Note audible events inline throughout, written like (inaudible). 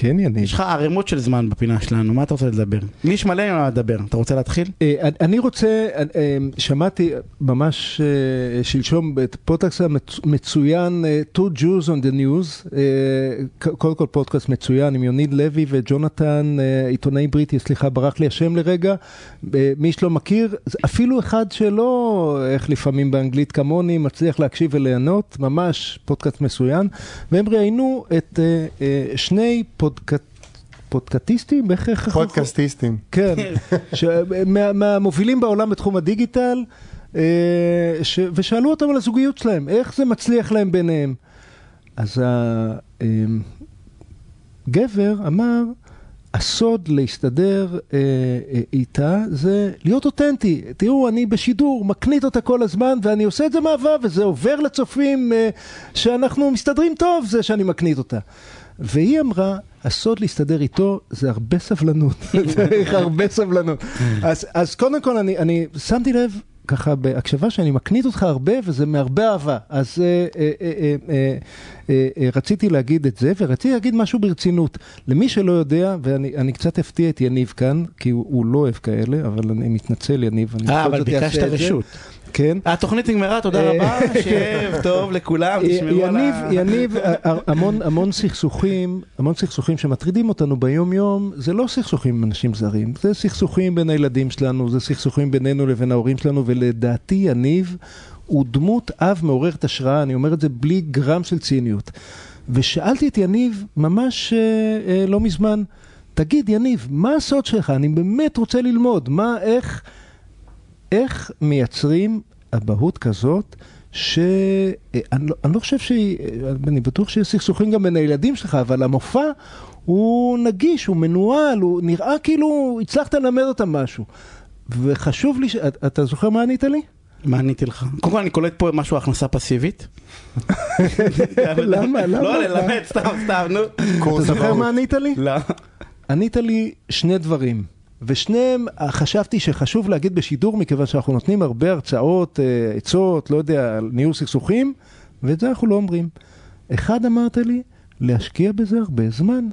כן, יניב. יש לך ערימות של זמן בפינה שלנו, מה אתה רוצה לדבר? לי יש מלא מה לדבר, אתה רוצה להתחיל? אה, אני רוצה, אה, שמעתי ממש אה, שלשום את פודקאסט המצוין Two Jews on the News, קודם כל פודקאסט מצוין עם יוניד לוי וג'ונתן, עיתונאי בריטי, סליחה, ברח לי השם לרגע, מי שלא מכיר, אפילו אחד שלא, איך לפעמים באנגלית כמוני, מצליח להקשיב וליהנות, ממש פודקאסט מצוין, והם ראיינו את שני פודקאטיסטים? איך... פודקאסטיסטים. כן, מהמובילים בעולם בתחום הדיגיטל, אה, ושאלו אותם על הזוגיות שלהם, איך זה מצליח להם ביניהם. אז הגבר אה, אמר, הסוד להסתדר אה, אה, איתה זה להיות אותנטי. תראו, אני בשידור, מקנית אותה כל הזמן, ואני עושה את זה מאהבה, וזה עובר לצופים אה, שאנחנו מסתדרים טוב, זה שאני מקנית אותה. והיא אמרה, הסוד להסתדר איתו זה הרבה סבלנות, (laughs) צריך הרבה סבלנות. אז, אז קודם כל אני, אני שמתי לב ככה בהקשבה שאני מקנית אותך הרבה וזה מהרבה אהבה. אז אה, אה, אה, אה, אה, אה, רציתי להגיד את זה ורציתי להגיד משהו ברצינות. למי שלא יודע, ואני קצת אפתיע את יניב כאן, כי הוא, הוא לא אוהב כאלה, אבל אני מתנצל יניב. אה, אבל ביקשת רשות. כן. התוכנית נגמרה, תודה אה, רבה, (laughs) שב טוב לכולם, תשמרו על ה... יניב, המון, המון סכסוכים, המון סכסוכים שמטרידים אותנו ביום יום, זה לא סכסוכים עם אנשים זרים, זה סכסוכים בין הילדים שלנו, זה סכסוכים בינינו לבין ההורים שלנו, ולדעתי יניב הוא דמות אב מעוררת השראה, אני אומר את זה בלי גרם של ציניות. ושאלתי את יניב ממש אה, אה, לא מזמן, תגיד יניב, מה הסוד שלך? אני באמת רוצה ללמוד, מה, איך... איך מייצרים אבהות כזאת, שאני לא, אני לא חושב ש... אני בטוח שיש סכסוכים גם בין הילדים שלך, אבל המופע הוא נגיש, הוא מנוהל, הוא נראה כאילו הצלחת ללמד אותם משהו. וחשוב לי, ש... אתה זוכר מה ענית לי? מה עניתי לך? קודם כל אני קולט פה משהו הכנסה פסיבית. (laughs) למה? למה? לא ללמד, סתם, סתם, נו. אתה זוכר מה ענית לי? לא. ענית לי שני דברים. ושניהם חשבתי שחשוב להגיד בשידור מכיוון שאנחנו נותנים הרבה הרצאות, אה, עצות, לא יודע, ניהול סכסוכים, ואת זה אנחנו לא אומרים. אחד אמרת לי, להשקיע בזה הרבה זמן.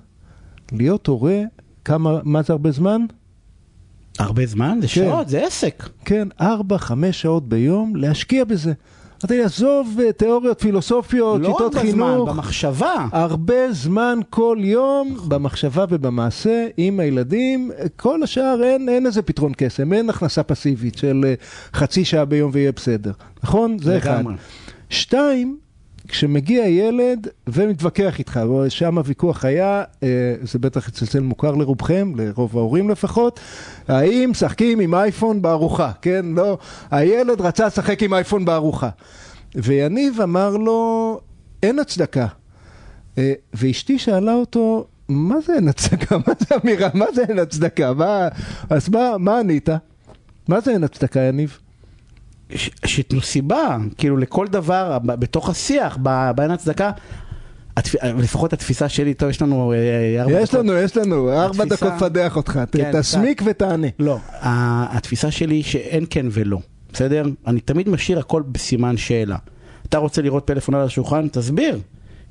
להיות הורה, כמה, מה זה הרבה זמן? הרבה זמן? זה כן. שעות, זה עסק. כן, ארבע, חמש שעות ביום, להשקיע בזה. אמרתי עזוב אה, תיאוריות פילוסופיות, לא שיטות חינוך. לא הרבה זמן, במחשבה. הרבה זמן כל יום, במחשבה ובמעשה, עם הילדים. כל השאר אין, אין איזה פתרון קסם, אין הכנסה פסיבית של אה, חצי שעה ביום ויהיה בסדר. נכון? זה אחד. שתיים, כשמגיע ילד ומתווכח איתך, שם הוויכוח היה, אה, זה בטח אצל מוכר לרובכם, לרוב ההורים לפחות, האם משחקים עם אייפון בארוחה, כן? לא, הילד רצה לשחק עם אייפון בארוחה. ויניב אמר לו, אין הצדקה. אה, ואשתי שאלה אותו, מה זה אין הצדקה? (laughs) מה זה אמירה? מה זה אין הצדקה? מה... אז מה, מה ענית? מה זה אין הצדקה, יניב? שייתנו סיבה, כאילו לכל דבר בתוך השיח, באין הצדקה. לפחות התפיסה שלי, טוב, יש לנו אה, ארבע דקות. יש לנו, יש לנו, ארבע דקות לפדח אותך, כן, תסמיק ותענה. לא, התפיסה שלי שאין כן ולא, בסדר? אני תמיד משאיר הכל בסימן שאלה. אתה רוצה לראות פלאפון על השולחן? תסביר.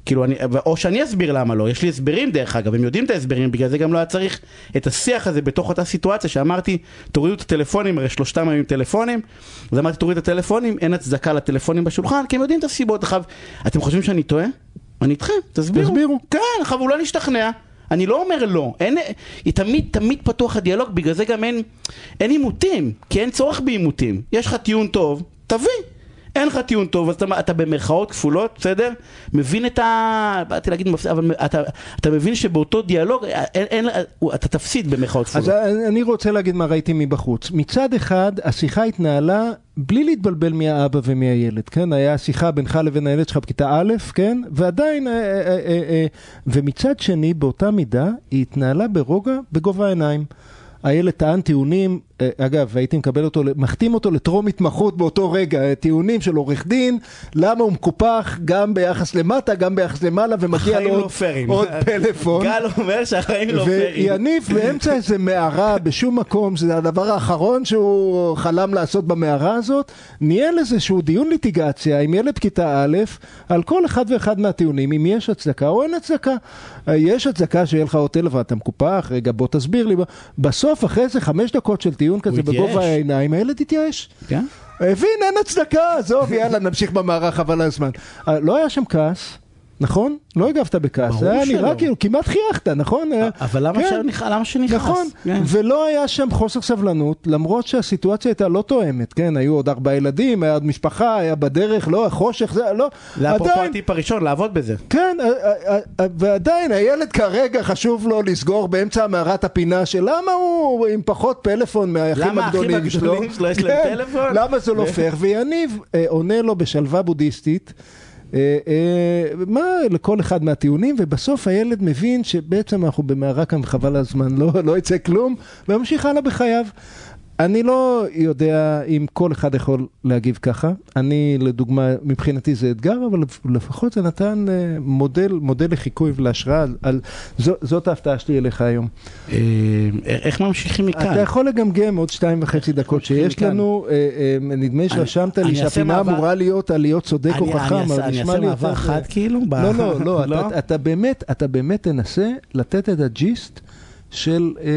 כאילו, אני, או שאני אסביר למה לא, יש לי הסברים דרך אגב, הם יודעים את ההסברים, בגלל זה גם לא היה צריך את השיח הזה בתוך אותה סיטואציה שאמרתי, תורידו את הטלפונים, הרי שלושתם היו עם טלפונים, אז אמרתי, תורידו את הטלפונים, אין הצדקה לטלפונים בשולחן, כי הם יודעים את הסיבות. עכשיו, אתם חושבים שאני טועה? אני איתכם, תסבירו. תסבירו. כן, עכשיו אולי נשתכנע. אני לא אומר לא, אין, תמיד תמיד פתוח הדיאלוג, בגלל זה גם אין, אין עימותים, כי אין צורך בעימותים. יש לך טיעון טוב, תביא. אין לך טיעון טוב, אז אתה, אתה במרכאות כפולות, בסדר? מבין את ה... באתי להגיד מפסיד, אבל אתה, אתה מבין שבאותו דיאלוג, אין, אין, אתה תפסיד במרכאות כפולות. אז אני רוצה להגיד מה ראיתי מבחוץ. מצד אחד, השיחה התנהלה בלי להתבלבל מהאבא ומהילד, כן? היה שיחה בינך לבין הילד שלך בכיתה א', כן? ועדיין, אה, אה, אה, ומצד שני, באותה מידה, היא התנהלה ברוגע, בגובה העיניים. הילד טען טיעונים אה, אגב, הייתי מקבל אותו, מחתים אותו לטרום התמחות באותו רגע, אה, טיעונים של עורך דין, למה הוא מקופח גם ביחס למטה, גם ביחס למעלה, ומגיע לו עוד, לא פיירים. עוד (laughs) פלאפון. גל אומר שהחיים לא פיירים. ויניב באמצע (laughs) איזה מערה בשום מקום, זה הדבר האחרון שהוא חלם לעשות במערה הזאת, ניהל איזשהו דיון ליטיגציה עם ילד כיתה א' על כל אחד ואחד מהטיעונים, אם יש הצדקה או אין הצדקה. אה, יש הצדקה שיהיה לך עוד טלפון, אתה מקופח, רגע בוא תסביר לי. בסוף, אחרי איזה חמש דקות של טיעון כזה התייאש. בגובה העיניים, הילד התייאש. כן? הבין, אין הצדקה, עזוב, יאללה, נמשיך במערך, חבל על הזמן. אה, לא היה שם כעס, נכון? לא הגבת בכעס, זה היה נראה. כאילו, כמעט חייכת, נכון? אבל למה כן. שנכעס? נכון, כן. ולא היה שם חוסר סבלנות, למרות שהסיטואציה הייתה לא תואמת, כן, היו עוד ארבעה ילדים, היה עוד משפחה, היה בדרך, לא, חושך, זה, לא, זה עדיין, הטיפ הראשון, לעבוד בזה. כן, ועדיין הילד כרגע חשוב לו לסגור באמצע מערת הפינה של למה הוא עם פחות פלאפון מהאחים למה האחים הגדולים שלו, הגדולים שלו יש להם כן, טלפון? למה זה לא פייר, ויניב אה, עונה לו בשלווה בודהיסטית. אה, אה, מה לכל אחד מהטיעונים ובסוף הילד מבין שבעצם אנחנו במערה כאן וחבל על הזמן לא, לא יצא כלום וממשיך הלאה בחייו. אני לא יודע אם כל אחד יכול להגיב ככה, אני לדוגמה מבחינתי זה אתגר אבל לפחות זה נתן אה, מודל, מודל לחיקוי ולהשראה, על, על, זו, זאת ההפתעה שלי אליך היום. אה, איך ממשיכים מכאן? אתה יכול לגמגם עוד שתיים וחצי דקות שיש. לנו, אה, נדמה לי אני- שרשמת לי אני אעשה שהפינה אמורה להיות על להיות צודק או אני- חכם, אני אבל אעשה- אני נשמע אעשה לי מעבר יותר... חד כאילו? לא, לא, לא, (laughs) לא? אתה- אתה באמת, אתה באמת תנסה לתת את הג'יסט של, אה,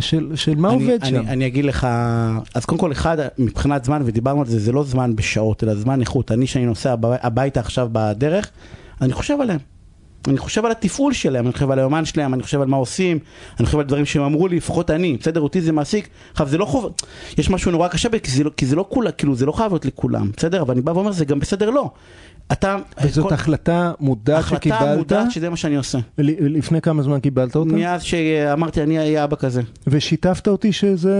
של, של מה אני- עובד אני- שם. אני אגיד לך, אז קודם כל אחד, מבחינת זמן, ודיברנו על זה, זה לא זמן בשעות, אלא זמן איכות. אני, שאני נוסע הב- הביתה עכשיו בדרך, אני חושב עליהם. אני חושב על התפעול שלהם, אני חושב על היומן שלהם, אני חושב על מה עושים, אני חושב על דברים שהם אמרו לי, לפחות אני, בסדר, אותי זה מעסיק. עכשיו זה לא חוב, יש משהו נורא קשה, כי זה לא, כי זה לא כולה, כאילו זה לא חייב להיות לכולם, בסדר? אבל אני בא ואומר, זה גם בסדר לא. אתה... וזאת כל- החלטה מודעת החלטה שקיבלת, מודעת שזה מה שאני עושה. לפני כמה זמן קיבלת אותה? מאז שאמרתי אני אהיה אבא כזה. ושיתפת אותי שזה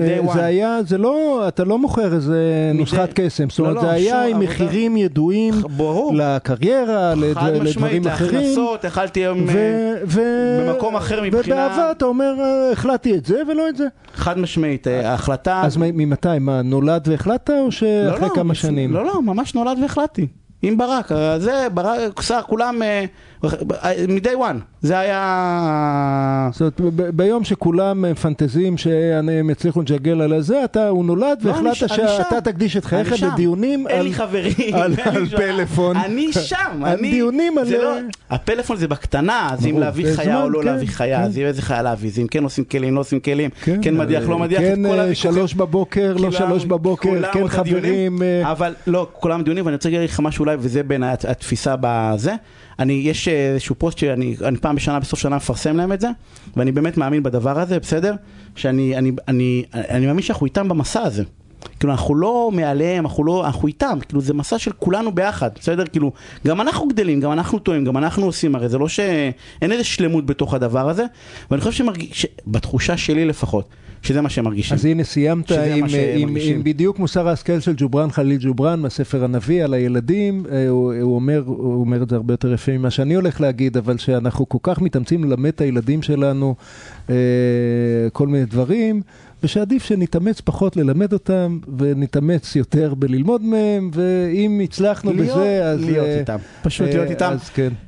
אה, one. זה היה, זה לא, אתה לא מוכר איזה מ-day- נוסחת קסם, זאת לא, אומרת לא, זה היה שום עם. מחירים ידועים ברור. לקריירה, לד- לדברים אחרים. להכנסות, יכלתי היום... ו- אה, ו- במקום אחר מבחינה- ובאהבה אתה אומר, אה, החלטתי את זה ולא את זה. חד משמעית, אה, ההחלטה... אז מ- ממתי? מה, נולד והחלטת או לא, שאחרי לא, כמה לפ- שנים? לא, לא, ממש נולד והחלטתי. עם ברק, אה, זה, ברק, שר, כולם, אה, אה, מ-day one, זה היה... זאת אומרת, ב- ביום שכולם מפנטזים שהם יצליחו לג'גל על הזה, אתה, הוא נולד לא, והחלטת ש- שאתה. תקדיש את חייך. לדיונים אין על... לי חברים, על- אין לי על שם. פלאפון. אני שם, אני... דיונים על- לא... הפלאפון זה בקטנה, אז אם להביא חיה או לא כן, להביא חיה, כן. אז איזה חיה להביא, אז אם כן עושים כלים, לא עושים כלים, כן מדיח, לא מדיח, את כן כל אה. שלוש בבוקר, לא שלוש בבוקר, כן חברים. אה, אבל לא, כולם דיונים, ואני רוצה להגיד לך משהו אולי, וזה בין הת- התפיסה בזה. אני, יש אה, איזשהו פוסט שאני אני פעם בשנה, בסוף שנה מפרסם להם את זה, ואני באמת מאמין בדבר הזה, בסדר? שאני אני, אני, אני מאמין שאנחנו איתם במסע הזה. כאילו אנחנו לא מעליהם, אנחנו לא, אנחנו איתם, כאילו זה מסע של כולנו ביחד, בסדר? כאילו, גם אנחנו גדלים, גם אנחנו טועים, גם אנחנו עושים, הרי זה לא שאין איזה שלמות בתוך הדבר הזה, ואני חושב שמרגיש, בתחושה שלי לפחות, שזה מה שהם מרגישים. אז הנה סיימת עם, עם. עם בדיוק מוסר ההשכל של ג'ובראן חליל ג'ובראן מהספר הנביא על הילדים, אה, הוא, הוא, אומר, הוא אומר את זה הרבה יותר יפה ממה שאני הולך להגיד, אבל שאנחנו כל כך מתאמצים ללמד את הילדים שלנו אה, כל מיני דברים, ושעדיף שנתאמץ פחות ללמד אותם, ונתאמץ יותר בללמוד מהם, ואם הצלחנו להיות- בזה, אז... להיות אה, איתם. פשוט להיות איתם. אז כן.